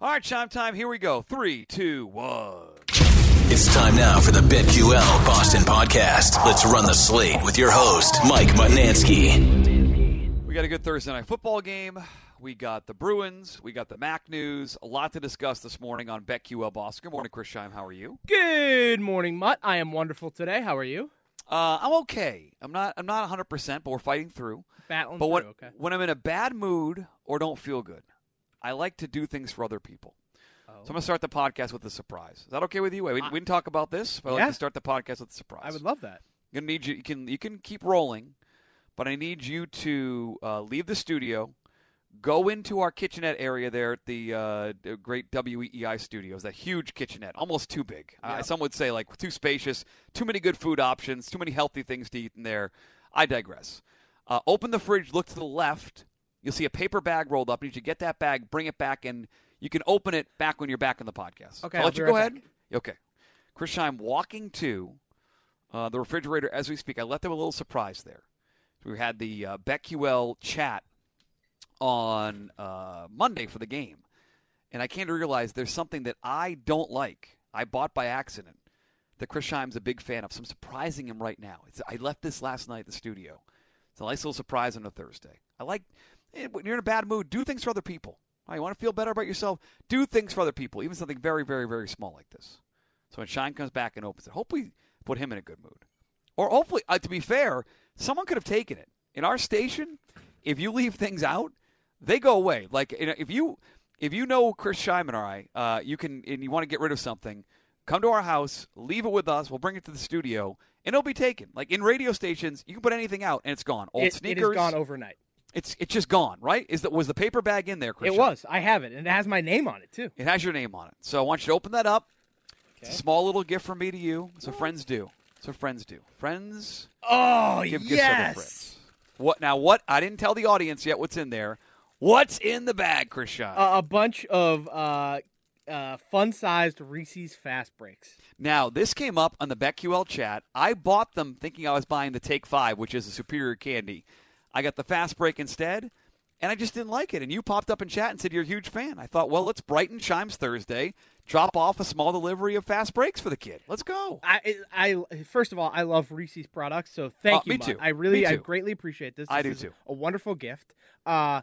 All right, chime time. Here we go. Three, two, one. It's time now for the BetQL Boston podcast. Let's run the slate with your host, Mike Mutnansky. We got a good Thursday night football game. We got the Bruins. We got the Mac news. A lot to discuss this morning on BetQL Boston. Good morning, Chris Scheim. How are you? Good morning, Mutt. I am wonderful today. How are you? Uh, I'm okay. I'm not. I'm not 100, percent but we're fighting through. Battling But through. okay. when I'm in a bad mood or don't feel good, I like to do things for other people. Oh. So I'm gonna start the podcast with a surprise. Is that okay with you? We, we didn't talk about this, but I like Yeah. to start the podcast with a surprise. I would love that. gonna need you. You can you can keep rolling, but I need you to uh, leave the studio, go into our kitchenette area there at the, uh, great WEEI studios. That huge kitchenette, almost too big. Uh, some would say like too spacious, too many good food options, too many healthy things to eat in there. I digress. Uh, open the fridge, look to the left. You'll see a paper bag rolled up. You need to get that bag, bring it back, and you can open it back when you're back in the podcast. Okay, I'll I'll let you right go ahead. back. Okay. Chris Scheim walking to uh, the refrigerator as we speak. I let them a little surprise there. We had the uh, BetQL chat on uh, Monday for the game, and I came to realize there's something that I don't like. I bought by accident that Chris Scheim's a big fan of, so I'm surprising him right now. It's, I left this last night at the studio. It's a nice little surprise on a Thursday. I like when you're in a bad mood, do things for other people. Right, you want to feel better about yourself? Do things for other people, even something very, very, very small like this. So when Shine comes back and opens it, hopefully put him in a good mood. Or hopefully, uh, to be fair, someone could have taken it. In our station, if you leave things out, they go away. Like you know, if you if you know Chris Scheiman or I, uh, you can and you want to get rid of something, come to our house, leave it with us. We'll bring it to the studio, and it'll be taken. Like in radio stations, you can put anything out and it's gone. Old It, it sneakers, is gone overnight. It's it's just gone. Right? Is that was the paper bag in there? Chris It was. I have it, and it has my name on it too. It has your name on it. So I want you to open that up. It's a small little gift from me to you. What friends do. What friends do. Friends Oh give gifts to yes. friends. What now? What I didn't tell the audience yet. What's in there? What's in the bag, Chris Scheim? Uh, a bunch of uh, uh, fun-sized Reese's Fast Breaks. now this came up on the BetQL chat. I bought them thinking I was buying the Take Five, which is a superior candy. I got the Fast Break instead, and I just didn't like it. And you popped up in chat and said you're a huge fan. I thought, well, let's brighten Chimes Thursday. Drop off a small delivery of Fast Breaks for the kid. Let's go. I, I first of all, I love Reese's products, so thank Oh, you. me too. I really, I greatly appreciate this. I do is too. A wonderful gift. Uh,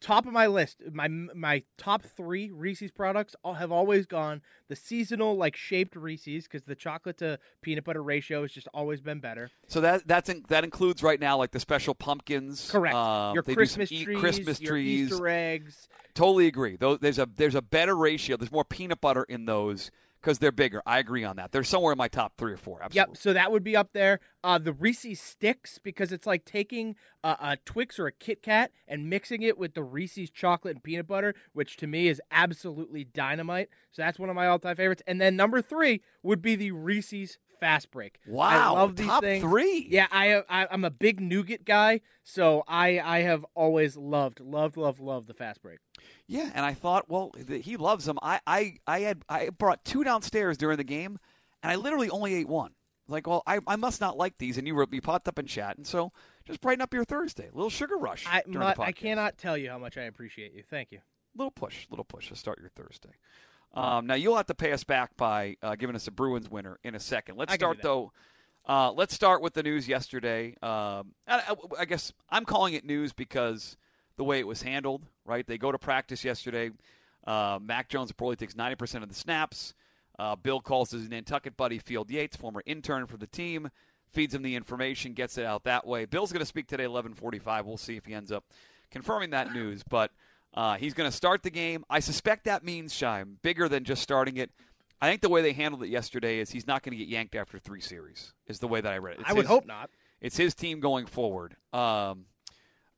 top of my list, my my top three Reese's products all have always gone the seasonal like shaped Reese's because the chocolate to peanut butter ratio has just always been better. So that that's in, that includes right now like the special pumpkins. Correct. Um, your they do some Christmas trees, Christmas your trees. Easter eggs. Totally agree. Though there's a there's a better ratio. There's more peanut butter in those because they're bigger. I agree on that. They're somewhere in my top three or four. Absolutely. Yep. So that would be up there. Uh, the Reese's sticks because it's like taking a, a Twix or a Kit Kat and mixing it with the Reese's chocolate and peanut butter, which to me is absolutely dynamite. So that's one of my all-time favorites. And then number three would be the Reese's Fast Break. Wow. I love these top things. three. Yeah, I, I I'm a big nougat guy, so I I have always loved loved loved loved the Fast Break. Yeah, and I thought, well, th- he loves them. I, I, I had I brought two downstairs during the game, and I literally only ate one. Like, well, I, I must not like these, and you were you popped up in chat, and so just brighten up your Thursday. A little sugar rush. I the I cannot tell you how much I appreciate you. Thank you. little push, little push to start your Thursday. Um, now you'll have to pay us back by uh, giving us a Bruins winner in a second. Let's start though. Uh, let's start with the news yesterday. Um, I, I- I guess I'm calling it news because the way it was handled. Right, they go to practice yesterday. Uh, Mac Jones probably takes 90% of the snaps. Uh, Bill calls his Nantucket buddy Field Yates, former intern for the team, feeds him the information, gets it out that way. Bill's going to speak today, 11:45. We'll see if he ends up confirming that news, but uh, he's going to start the game. I suspect that means Shime bigger than just starting it. I think the way they handled it yesterday is he's not going to get yanked after three series. Is the way that I read it. It's I would his- hope not. It's his team going forward. Um,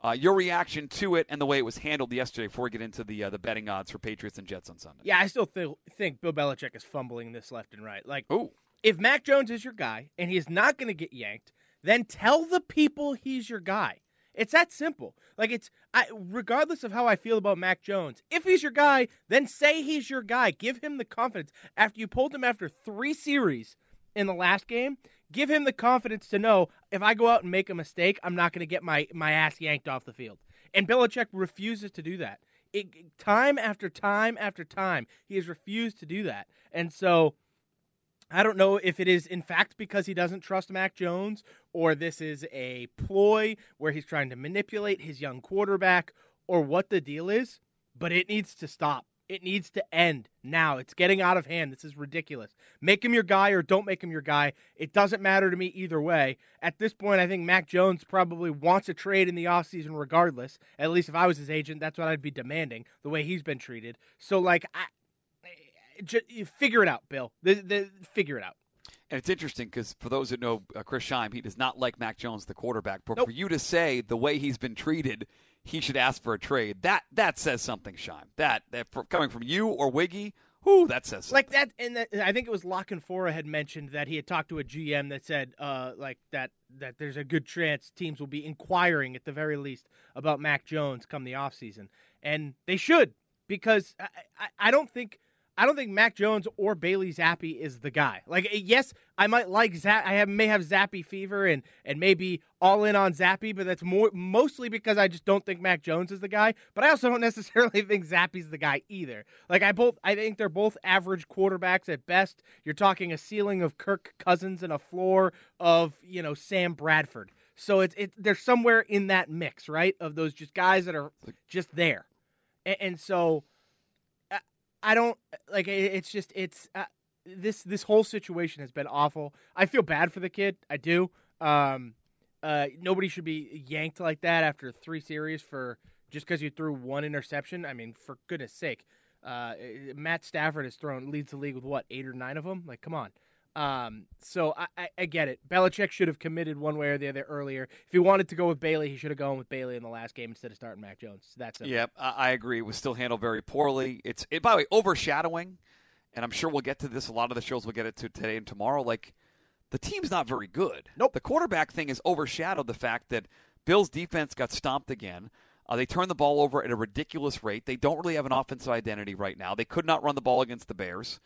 uh, your reaction to it and the way it was handled yesterday before we get into the uh, the betting odds for Patriots and Jets on Sunday. Yeah, I still th- think Bill Belichick is fumbling this left and right. Like, Oh, if Mac Jones is your guy and he's not going to get yanked, then tell the people he's your guy. It's that simple. Like it's I, regardless of how I feel about Mac Jones. If he's your guy, then say he's your guy. Give him the confidence. After you pulled him after three series in the last game, give him the confidence to know if I go out and make a mistake, I'm not going to get my my ass yanked off the field. And Belichick refuses to do that. It, time after time after time, he has refused to do that. And so I don't know if it is in fact because he doesn't trust Mac Jones or this is a ploy where he's trying to manipulate his young quarterback or what the deal is, but it needs to stop. It needs to end now. It's getting out of hand. This is ridiculous. Make him your guy or don't make him your guy. It doesn't matter to me either way. At this point, I think Mac Jones probably wants a trade in the offseason regardless. At least if I was his agent, that's what I'd be demanding, the way he's been treated. So, like, I, just, figure it out, Bill. The, the, figure it out. And it's interesting because for those that know uh, Chris Scheim, he does not like Mac Jones, the quarterback. But Nope. for you to say the way he's been treated, he should ask for a trade. That that says something, Scheim. That that for, coming from you or Wiggy, whoo, that says something. Like that, and that, I think it was La Canfora had mentioned that he had talked to a GM that said, uh, like that that there's a good chance teams will be inquiring at the very least about Mac Jones come the offseason. and they should because I, I, I don't think. I don't think Mac Jones or Bailey Zappe is the guy. Like, eh, yes, I might like Zapp. I have, may have Zappe fever and and maybe all in on Zappe, but that's more mostly because I just don't think Mac Jones is the guy. But I also don't necessarily think Zappe's the guy either. Like, I both I think they're both average quarterbacks at best. You're talking a ceiling of Kirk Cousins and a floor of you know Sam Bradford. So it's it they're somewhere in that mix, right? Of those just guys that are just there, and, and so. I- don't like it's just it's uh, this this whole situation has been awful. I feel bad for the kid. I do. Um, uh, nobody should be yanked like that after three series for just because you threw one interception. I mean, for goodness sake, uh, Matt Stafford has thrown leads the league with what eight or nine of them. Like, come on. Um, so I, I, I get it. Belichick should have committed one way or the other earlier. If he wanted to go with Bailey, he should have gone with Bailey in the last game instead of starting Mac Jones. That's it. Yep, I, I agree. It was still handled very poorly. It's it, by the way overshadowing, and I'm sure we'll get to this. A lot of the shows we'll get it to today and tomorrow. Like the team's not very good. Nope. The quarterback thing has overshadowed the fact that Bill's defense got stomped again. Uh, they turn the ball over at a ridiculous rate. They don't really have an offensive identity right now. They could not run the ball against the Bears.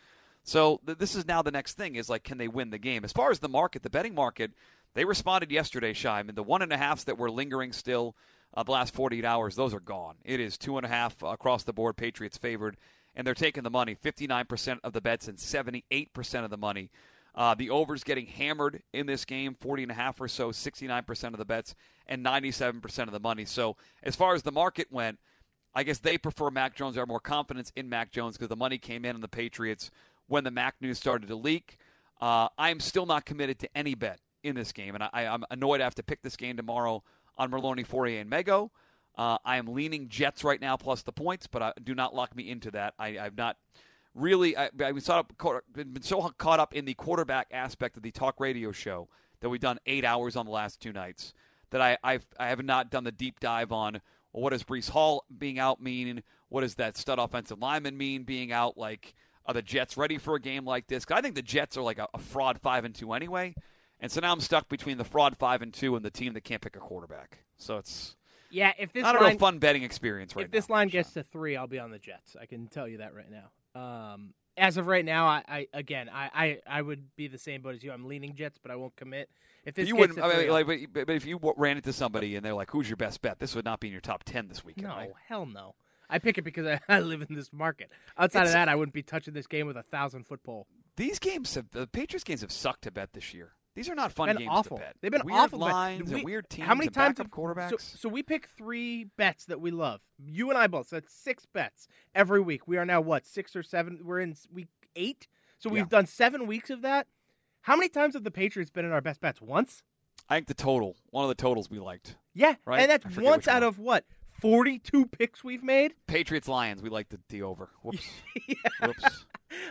So th- this is now the next thing is like, can they win the game? As far as the market, the betting market, they responded yesterday, Shime, and the one and a halfs that were lingering still uh, the last 48 hours, those are gone. It is two and a half across the board, Patriots favored, and they're taking the money. 59% of the bets and 78% of the money. Uh, the overs getting hammered in this game, 40 and a half or so, 69% of the bets and 97% of the money. So as far as the market went, I guess they prefer Mac Jones. They have more confidence in Mac Jones because the money came in on the Patriots when the Mac news started to leak. Uh, I am still not committed to any bet in this game, and I, I'm annoyed I have to pick this game tomorrow on Merloni, Fauria, and Mego. Uh, I am leaning Jets right now plus the points, but I, do not lock me into that. I, I've not really I, caught, been so caught up in the quarterback aspect of the talk radio show that we've done eight hours on the last two nights that I I've, I have not done the deep dive on well, what does Breece Hall being out mean? What does that stud offensive lineman mean being out? Like, are the Jets ready for a game like this? I think the Jets are like a, a fraud five and two anyway, and so now I'm stuck between the fraud five and two and the team that can't pick a quarterback. So it's Yeah, if this not a line, real fun betting experience right if this line gets to three, I'll be on the Jets. I can tell you that right now. Um, as of right now, I, I again, I, I, I would be the same boat as you. I'm leaning Jets, but I won't commit. If this you wouldn't. I mean, like, but, but if you ran into somebody and they're like, "Who's your best bet?" This would not be in your top ten this weekend. no, right? hell no. I pick it because I, I live in this market. Outside of that, I wouldn't be touching this game with a thousand foot pole. These games, have, the Patriots games, have sucked to bet this year. These are not fun been games awful. to bet. They've been weird awful. lines we- and weird teams. How many times have- quarterbacks? So, so we pick three bets that we love. You and I both. So that's six bets every week. We are now what six or seven? We're in week eight. So we've Yeah. done seven weeks of that. How many times have the Patriots been in our best bets? Once. I think the total, one of the totals we liked. Yeah, Right? and that's once out one. of what forty-two picks we've made. Patriots Lions, we like the, the over. Whoops. Yeah. Whoops.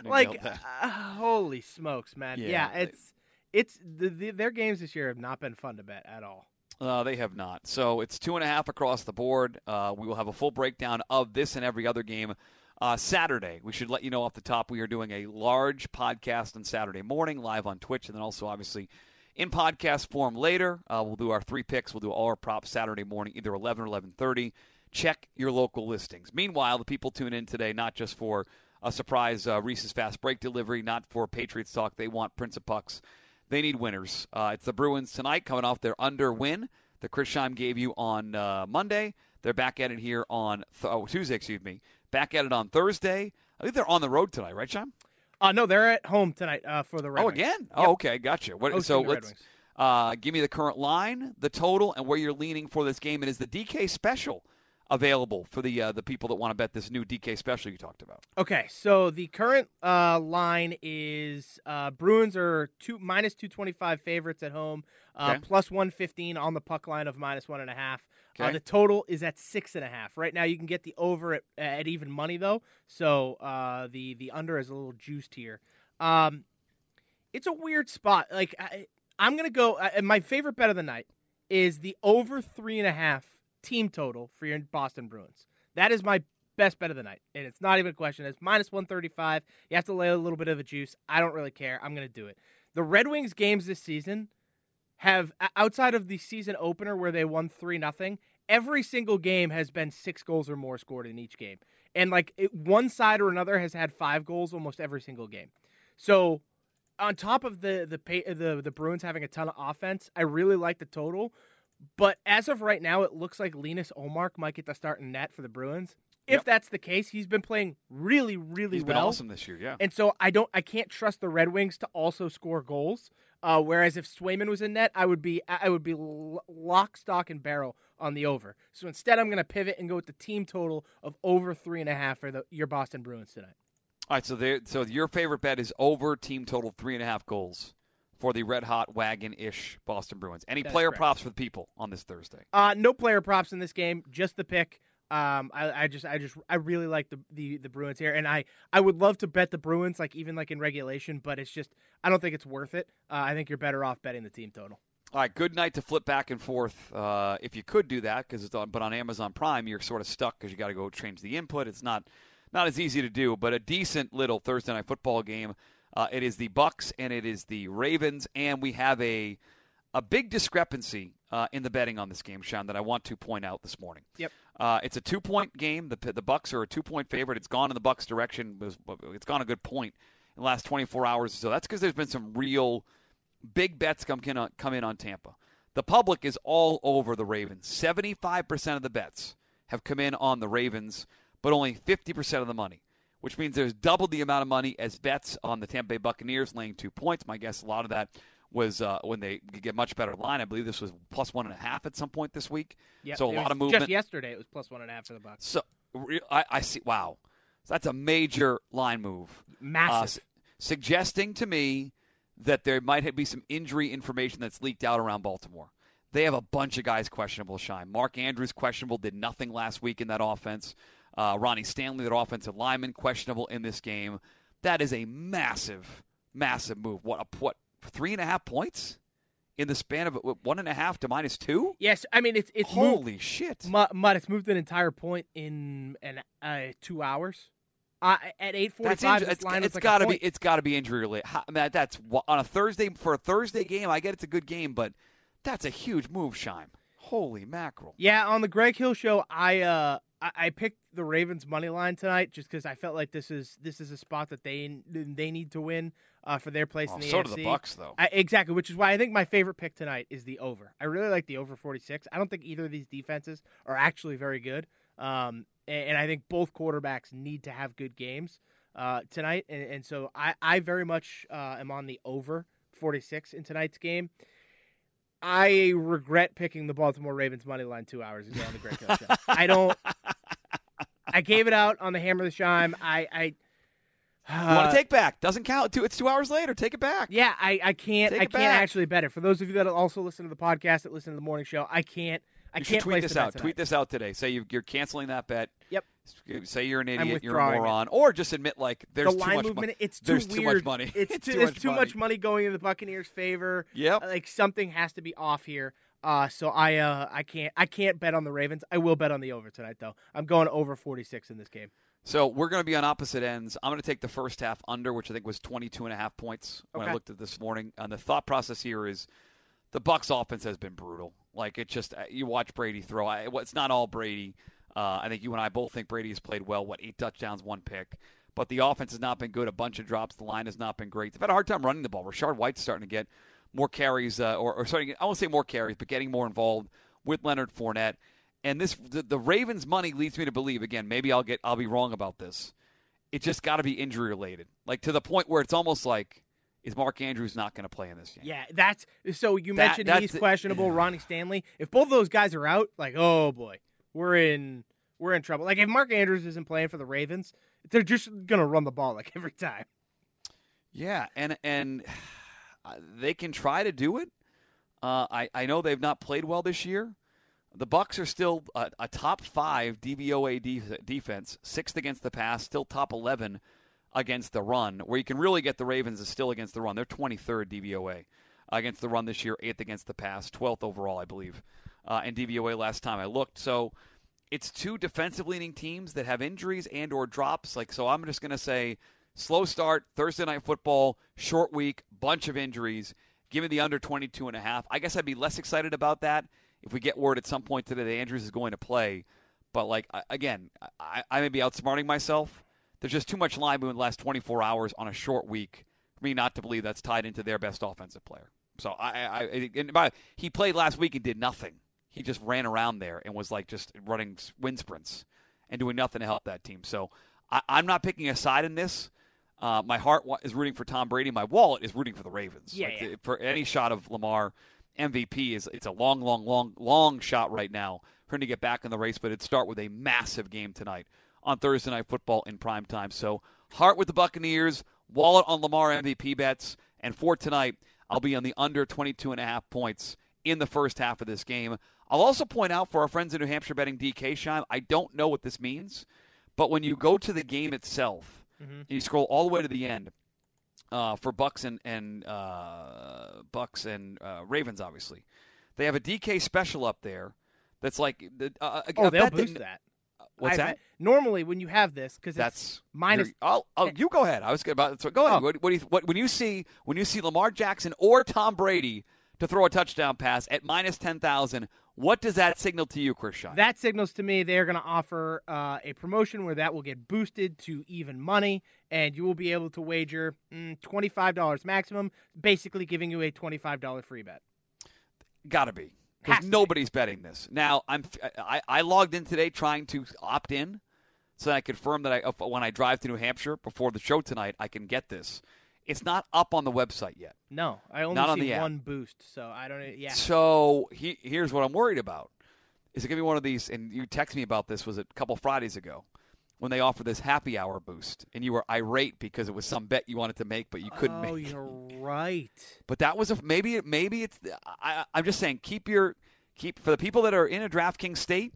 Like, uh, holy smokes, man! Yeah, Yeah, they- it's it's the, the, their games this year have not been fun to bet at all. Uh, they have not. So it's two and a half across the board. Uh, we will have a full breakdown of this and every other game uh, Saturday. We should let you know off the top we are doing a large podcast on Saturday morning, live on Twitch, and then also obviously in podcast form later. Uh, we'll do our three picks. We'll do all our props Saturday morning, either 11 or 11:30. Check your local listings. Meanwhile, the people tune in today not just for a surprise uh, Reese's Fast Break delivery, not for Patriots talk. They want Prince of Pucks. They need winners. Uh, it's the Bruins tonight, coming off their under win that Chris Scheim gave you on uh, Monday. They're back at it here on th- oh, Tuesday, excuse me. Back at it on Thursday. I think they're on the road tonight, right, Sean? Uh, no, they're at home tonight uh, for the Red oh, Wings. again? Yep. Oh, okay, gotcha. What, Hosting so let's uh, give me the current line, the total, and where you're leaning for this game. And is the DK special available for the uh, the people that want to bet this new DK special you talked about? Okay, so the current uh, line is uh, Bruins are two minus two twenty five favorites at home, uh, Okay. plus one fifteen on the puck line of minus one and a half. Uh, the total is at six and a half. Right now, you can get the over at, at even money though, so uh, the the under is a little juiced here. Um, it's a weird spot. Like I, I'm gonna go. Uh, my favorite bet of the night is the over three and a half team total for your Boston Bruins. That is my best bet of the night, and it's not even a question. It's minus one thirty five. You have to lay a little bit of a juice. I don't really care. I'm gonna do it. The Red Wings games this season have outside of the season opener where they won three nothing. Every single game has been six goals or more scored in each game, and like it, one side or another has had five goals almost every single game. So, on top of the the the the Bruins having a ton of offense, I really like the total. But as of right now, it looks like Linus Ullmark might get the start in net for the Bruins. If that's the case, he's been playing really, really He's been well. awesome this year, yeah. And so I don't, I can't trust the Red Wings to also score goals. Uh, whereas if Swayman was in net, I would be, I would be lock, stock, and barrel on the over. So instead, I'm going to pivot and go with the team total of over three and a half for the your Boston Bruins tonight. All right, so there, so your favorite bet is over team total three and a half goals for the red hot wagon ish Boston Bruins. Any That is player correct. props for the people on this Thursday? Uh, no player props in this game, just the pick. Um, I, I just, I just, I really like the, the the Bruins here, and I, I would love to bet the Bruins, like even like in regulation, but it's just, I don't think it's worth it. Uh, I think you're better off betting the team total. All right, good night to flip back and forth. Uh, if you could do that, because it's on, but on Amazon Prime, you're sort of stuck because you got to go change the input. It's not not as easy to do, but a decent little Thursday night football game. Uh, it is the Bucks and it is the Ravens, and we have a a big discrepancy uh, in the betting on this game, Sean, that I want to point out this morning. Yep. Uh, it's a two point game. The the Bucks are a two point favorite. It's gone in the Bucks' direction. It's gone a good point in the last 24 hours. So that's because there's been some real big bets come in on, come in on Tampa. The public is all over the Ravens. 75% of the bets have come in on the Ravens, but only 50% of the money, which means there's double the amount of money as bets on the Tampa Bay Buccaneers laying two points. My guess a lot of that was uh, when they could get much better line. I believe this was plus one and a half at some point this week. Yeah, so a lot of movement. Just yesterday, it was plus one and a half for the Bucks. So I, I see. Wow, so that's a major line move. Uh, Massive. s- suggesting to me that there might be some injury information that's leaked out around Baltimore. They have a bunch of guys questionable. Shine. Mark Andrews questionable. Did nothing last week in that offense. Uh, Ronnie Stanley, their offensive lineman, questionable in this game. That is a massive, massive move. What? A, what? Three and a half points in the span of one and a half to minus two. yes, I mean it's it's moved. Holy shit! Mud, it's moved an entire point in an uh, two hours. Uh, at eight forty-five, it's, it's like got to be it's got to be injury related. I mean, that's on a Thursday for a Thursday game. I get it's a good game, but that's a huge move, Shime. Holy mackerel! Yeah, on the Greg Hill show, I uh I, I picked the Ravens money line tonight just because I felt like this is this is a spot that they they need to win uh, for their place Oh, in the so AFC. do the Bucks, though. I, exactly, which is why I think my favorite pick tonight is the over. I really like the over 46. I don't think either of these defenses are actually very good. Um, and, and I think both quarterbacks need to have good games uh, tonight. And, and so I, I very much uh, am on the over 46 in tonight's game. I regret picking the Baltimore Ravens money line two hours ago on the Great Show. I don't. I gave it out on the Hammer of the Shime. I. I you want uh, to take back? Doesn't count. Two, it's two hours later. Take it back. yeah, I, I can't I can't back. actually bet it. For those of you that also listen to the podcast, that listen to the morning show, I can't I you can't tweet this out. Tweet this out today. Say you, you're canceling that bet. Yep. Say you're an idiot. You're a withdrawing it. moron, or just admit like there's the too much movement, money. it's too there's weird. too much money. It's, It's too, too there's much too money. much money going in the Buccaneers' favor. Yep. Like something has to be off here. Uh, so I uh I can't I can't bet on the Ravens. I will bet on the over tonight though. I'm going over 46 in this game. So we're going to be on opposite ends. I'm going to take the first half under, which I think was 22 and a half points when I looked at this morning. And the thought process here is the Bucks offense has been brutal. Like it just uh, you watch Brady throw. I, it's not all Brady. Uh, I think you and I both think Brady has played well. What eight touchdowns, one pick. But the offense has not been good. A bunch of drops. The line has not been great. They've had a hard time running the ball. Rachaad White's starting to get more carries, uh, or, or starting. I won't say more carries, but getting more involved with Leonard Fournette. And this the, the Ravens money leads me to believe again. Maybe I'll get I'll be wrong about this. It just got to be injury related, like to the point where it's almost like is Mark Andrews not going to play in this game? Yeah, that's so. You That- mentioned he's questionable. Ronnie Stanley. If both of those guys are out, like, oh boy, we're in we're in trouble. Like if Mark Andrews isn't playing for the Ravens, they're just gonna run the ball like every time. Yeah, and and they can try to do it. Uh, I I know they've not played well this year. The Bucks are still a, a top five DVOA de- defense, sixth against the pass, still top eleven against the run. Where you can really get the Ravens is still against the run. They're twenty third DVOA against the run this year, eighth against the pass, twelfth overall, I believe, uh, in DVOA last time I looked. So it's two defensive leaning teams that have injuries and or drops. Like so, I'm just going to say slow start Thursday night football, short week, bunch of injuries. Give me the under 22 and a half. I guess I'd be less excited about that if we get word at some point today that Andrews is going to play. But like again, I, I may be outsmarting myself. There's just too much line movement in the last 24 hours on a short week for me not to believe that's tied into their best offensive player. So I, I, I and by, he played last week and did nothing. He just ran around there and was like just running wind sprints and doing nothing to help that team. So I, I'm not picking a side in this. Uh, my heart is rooting for Tom Brady. My wallet is rooting for the Ravens. Yeah, Like, yeah. For any shot of Lamar MVP is it's a long, long, long, long shot right now for him to get back in the race. But it'd start with a massive game tonight on Thursday Night Football in prime time. So heart with the Buccaneers, wallet on Lamar MVP bets, and for tonight I'll be on the under 22 and a half points in the first half of this game. I'll also point out for our friends in New Hampshire betting DK Shime, I don't know what this means, but when you go to the game itself mm-hmm. and you scroll all the way to the end uh, for Bucks and and uh, Bucks and uh, Ravens, obviously, they have a DK special up there that's like the, uh, Oh, a they'll bet that- boost that. What's I- that? Normally, when you have this, because That's minus- Oh, oh, you go ahead. I was about. So go ahead. Oh. What, what do you, what, when you see when you see Lamar Jackson or Tom Brady to throw a touchdown pass at minus ten thousand, what does that signal to you, Chris Shaw? That signals to me they're going to offer uh, a promotion where that will get boosted to even money, and you will be able to wager mm, $25 maximum, basically giving you a $25 free bet. Got to be because to be. nobody's betting this. Now I'm I, I logged in today trying to opt in so that I confirm that I when I drive to New Hampshire before the show tonight I can get this. It's not up on the website yet. No, I only Not on see the app. one boost, so I don't. Yeah, So he, here's what I'm worried about. Is it going to be one of these? And you texted me about this. Was it a couple Fridays ago when they offered this happy hour boost, and you were irate because it was some bet you wanted to make, but you couldn't oh, make. Oh, you're right. But that was a maybe. Maybe it's. I, I'm just saying. Keep your keep for the people that are in a DraftKings state.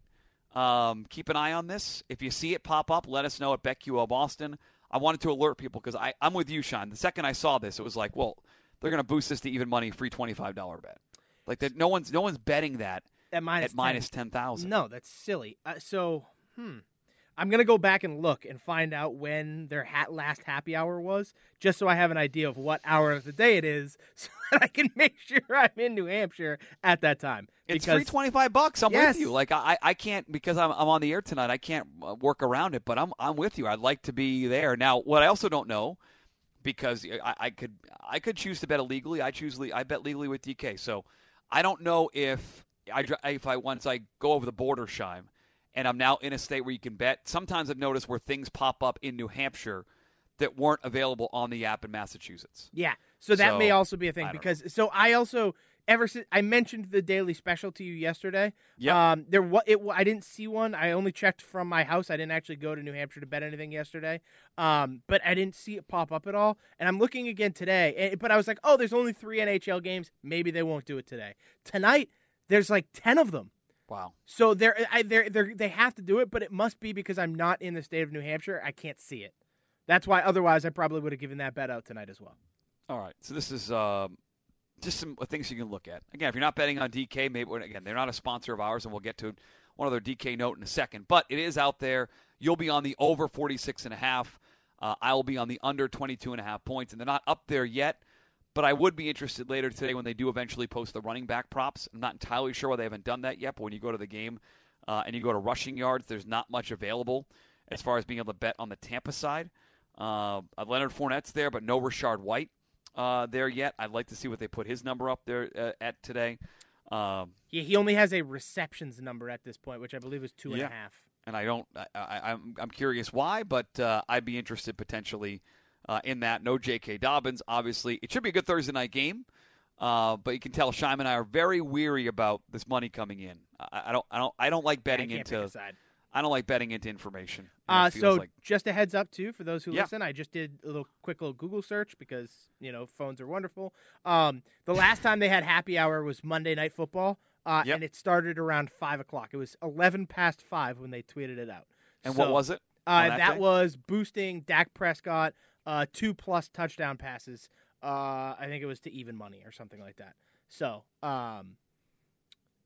Um, keep an eye on this. If you see it pop up, let us know at BetQL Boston. I wanted to alert people because I'm with you, Sean. The second I saw this, it was like, well, they're going to boost this to even money, free twenty five dollar bet. Like that, no one's no one's betting that At minus at minus ten thousand. No, that's silly. Uh, so, hmm. I'm gonna go back and look and find out when their ha- last happy hour was, just so I have an idea of what hour of the day it is, so that I can make sure I'm in New Hampshire at that time. It's because free twenty five bucks. I'm Yes. with you. Like I, I can't because I'm, I'm on the air tonight. I can't uh, work around it. But I'm I'm with you. I'd like to be there. Now, what I also don't know because I, I could I could choose to bet illegally. I choose I bet legally with DK. So I don't know if I if I once I go over the border, Shime, and I'm now in a state where you can bet. Sometimes I've noticed where things pop up in New Hampshire that weren't available on the app in Massachusetts. Yeah. So that may also be a thing because so I also ever since I mentioned the daily special to you yesterday. Yeah. Um, there wa- it I didn't see one. I only checked from my house. I didn't actually go to New Hampshire to bet anything yesterday. Um, but I didn't see it pop up at all. And I'm looking again today. And, but I was like, oh, there's only three NHL games. Maybe they won't do it today. Tonight, there's like ten of them. Wow. So they're I they're, they're they have to do it, but it must be because I'm not in the state of New Hampshire. I can't see it. That's why. Otherwise, I probably would have given that bet out tonight as well. All right. So this is um, just some things you can look at. Again, if you're not betting on DK, maybe again they're not a sponsor of ours, and we'll get to one other DK note in a second. But it is out there. You'll be on the over 46 and a half. Uh, I will be on the under 22 and a half points, and they're not up there yet. But I would be interested later today when they do eventually post the running back props. I'm not entirely sure why they haven't done that yet. But when you go to the game uh, and you go to rushing yards, there's not much available as far as being able to bet on the Tampa side. Uh, Leonard Fournette's there, but no Rachaad White uh, there yet. I'd like to see what they put his number up there uh, at today. Um, Yeah, he only has a receptions number at this point, which I believe is two and a half. and I don't. I, I, I'm I'm curious why, but uh, I'd be interested potentially uh, in that. No J.K. Dobbins, obviously. It should be a good Thursday night game, uh, but you can tell Shime and I are very weary about this money coming in. I, I don't. I don't. I don't like betting I can't pick into. I don't like betting into information. Uh, so like, just a heads up too for those who Yeah. listen, I just did a little quick little Google search because you know phones are wonderful. Um, the last time they had happy hour was Monday Night Football, uh, Yep. and it started around five o'clock. It was eleven past five when they tweeted it out. and So, what was it? Uh, that that was boosting Dak Prescott uh, two plus touchdown passes. Uh, I think it was to even money or something like that. So, um,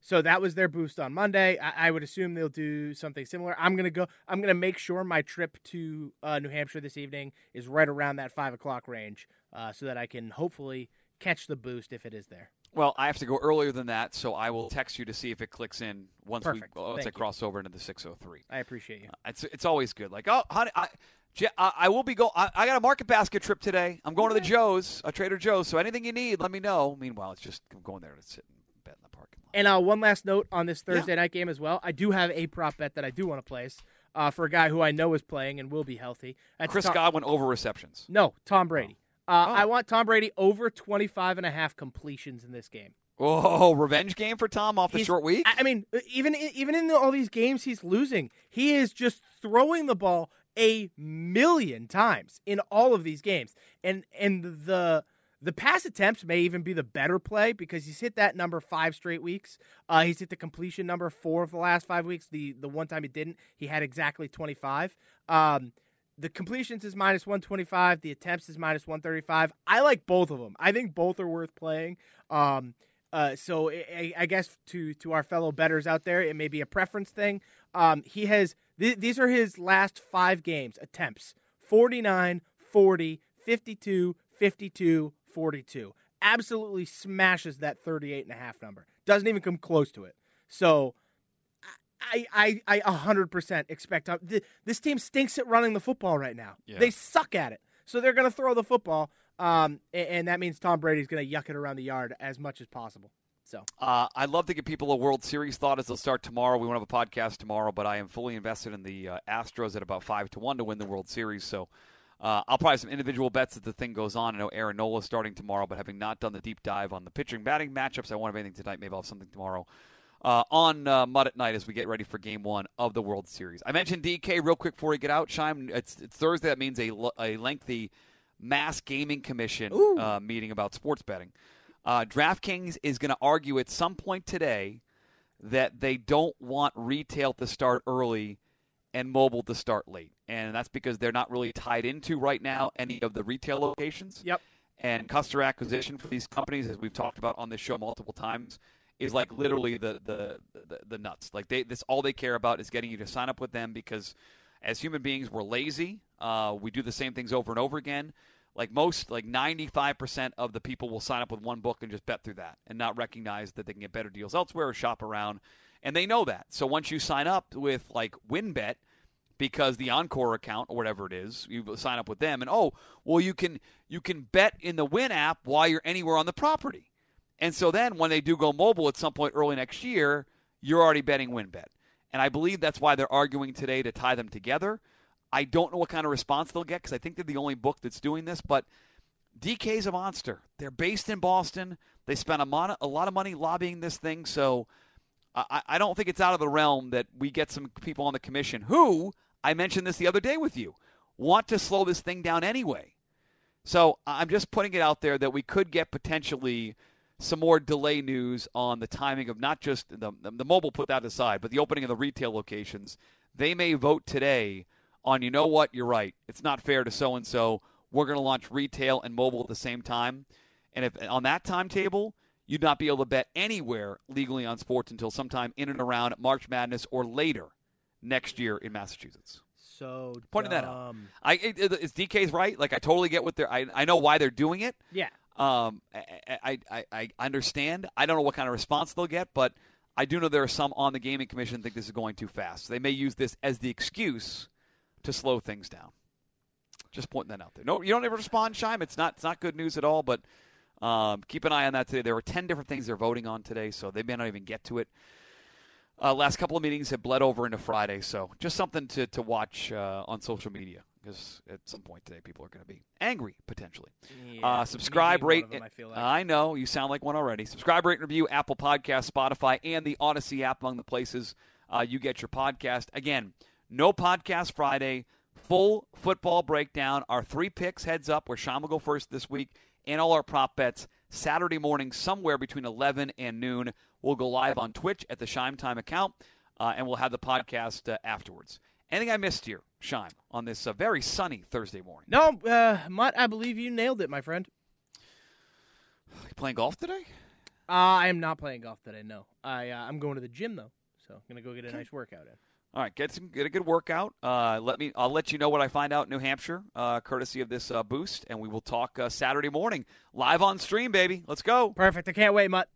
so that was their boost on Monday. I, I would assume they'll do something similar. I'm gonna go. I'm gonna make sure my trip to uh, New Hampshire this evening is right around that five o'clock range, uh, so that I can hopefully catch the boost if it is there. Well, I have to go earlier than that, so I will text you to see if it clicks in once Perfect. we once Thank I you. cross over into the 603. I appreciate you. It's it's always good. Like, oh, honey, I, I, I will be going. I, got a market basket trip today. I'm going to the Joe's, a Trader Joe's. So anything you need, let me know. Meanwhile, it's just I'm going there to sit and bet in the parking lot. And uh, one last note on this Thursday night game as well. I do have a prop bet that I do want to place uh, for a guy who I know is playing and will be healthy. That's Chris Tom- Godwin over receptions. No, Tom Brady. Uh, Oh. I want Tom Brady over 25 and a half completions in this game. Oh, revenge game for Tom off the He's- short week. I I mean, even even in all these games he's losing, he is just throwing the ball a million times in all of these games, and and the the pass attempts may even be the better play because he's hit that number five straight weeks. Uh, he's hit the completion number four of the last five weeks. The the one time he didn't, he had exactly twenty five. Um, the completions is minus 125 the attempts is minus 135 i like both of them i think both are worth playing um, uh, so I- I, guess to to our fellow betters out there, it may be a preference thing. Um, he has th- these are his last five games attempts 49, 40, 52, 52, 42. Absolutely smashes that 38 and a half number. Doesn't even come close to it. So I I I 100% expect th- this team stinks at running the football right now. Yeah. They suck at it. So they're going to throw the football um, a- and, that means Tom Brady's going to yuck it around the yard as much as possible. So Uh, I'd love to give people a World Series thought as they'll start tomorrow. We won't have a podcast tomorrow, but I am fully invested in the uh, Astros at about five to one to win the World Series. So uh, I'll probably have some individual bets as the thing goes on. I know Aaron Nola is starting tomorrow, but having not done the deep dive on the pitching batting matchups, I won't have anything tonight. Maybe I'll have something tomorrow. Uh, on uh, Mud at Night as we get ready for Game One of the World Series. I mentioned DK real quick before we get out. Shime, it's, it's Thursday. That means a, l- a lengthy Mass Gaming Commission uh, meeting about sports betting. Uh, DraftKings is going to argue at some point today that they don't want retail to start early and mobile to start late. And that's because they're not really tied into right now any of the retail locations. Yep. And customer acquisition for these companies, as we've talked about on this show multiple times, is like literally the the, the, the nuts. Like they this all they care about is getting you to sign up with them because as human beings we're lazy. Uh, we do the same things over and over again. Like most, like 95% of the people will sign up with one book and just bet through that and not recognize that they can get better deals elsewhere or shop around. And they know that. So once you sign up with like WynnBET, because the Encore account or whatever it is, you sign up with them, and oh, well, you can you can bet in the Wynn app while you're anywhere on the property. And so then when they do go mobile at some point early next year, you're already betting WynnBET. And I believe that's why they're arguing today to tie them together. I don't know what kind of response they'll get because I think they're the only book that's doing this, but DK's a monster. They're based in Boston. They spent a, mon- a lot of money lobbying this thing, so I-, I don't think it's out of the realm that we get some people on the commission who, I mentioned this the other day with you, want to slow this thing down anyway. So I'm just putting it out there that we could get potentially some more delay news on the timing of not just the, the mobile, put that aside, but the opening of the retail locations. They may vote today on, you know what, you're right. It's not fair to so and so. We're going to launch retail and mobile at the same time. And if on that timetable, you'd not be able to bet anywhere legally on sports until sometime in and around March Madness or later next year in Massachusetts. so Pointing that out. dumb. I it, it's DK's right. Like I totally get what they're. I I know why they're doing it. Yeah. Um, I, I, I, I understand. I don't know what kind of response they'll get, but I do know there are some on the gaming commission think this is going too fast. They may use this as the excuse to slow things down. Just pointing that out there. No, you don't ever respond, Shime. It's not it's not good news at all. But Um, keep an eye on that today. There were 10 different things they're voting on today, so they may not even get to it. Uh, last couple of meetings have bled over into Friday, so just something to, to watch uh, on social media because at some point today people are going to be angry potentially. Yeah, Uh, subscribe, rate. them, I like. I know you sound like one already. Subscribe, rate, and review Apple Podcast, Spotify, and the Odyssey app among the places uh, you get your podcast. Again, no podcast Friday. Full football breakdown. Our three picks heads up. Where Sean will go first this week, and all our prop bets Saturday morning, somewhere between 11 and noon. We'll go live on Twitch at the Shime Time account, uh, and we'll have the podcast uh, afterwards. Anything I missed here, Shime, on this uh, very sunny Thursday morning? No, uh, Mutt, I believe you nailed it, my friend. You playing golf today? Uh, I am not playing golf today. No, I uh, I'm going to the gym though, so I'm gonna go get a nice workout in. All right, get some get a good workout. Uh, let me. I'll let you know what I find out in New Hampshire, uh, courtesy of this uh, boost, and we will talk uh, Saturday morning live on stream, baby. Let's go. Perfect. I can't wait, Mutt.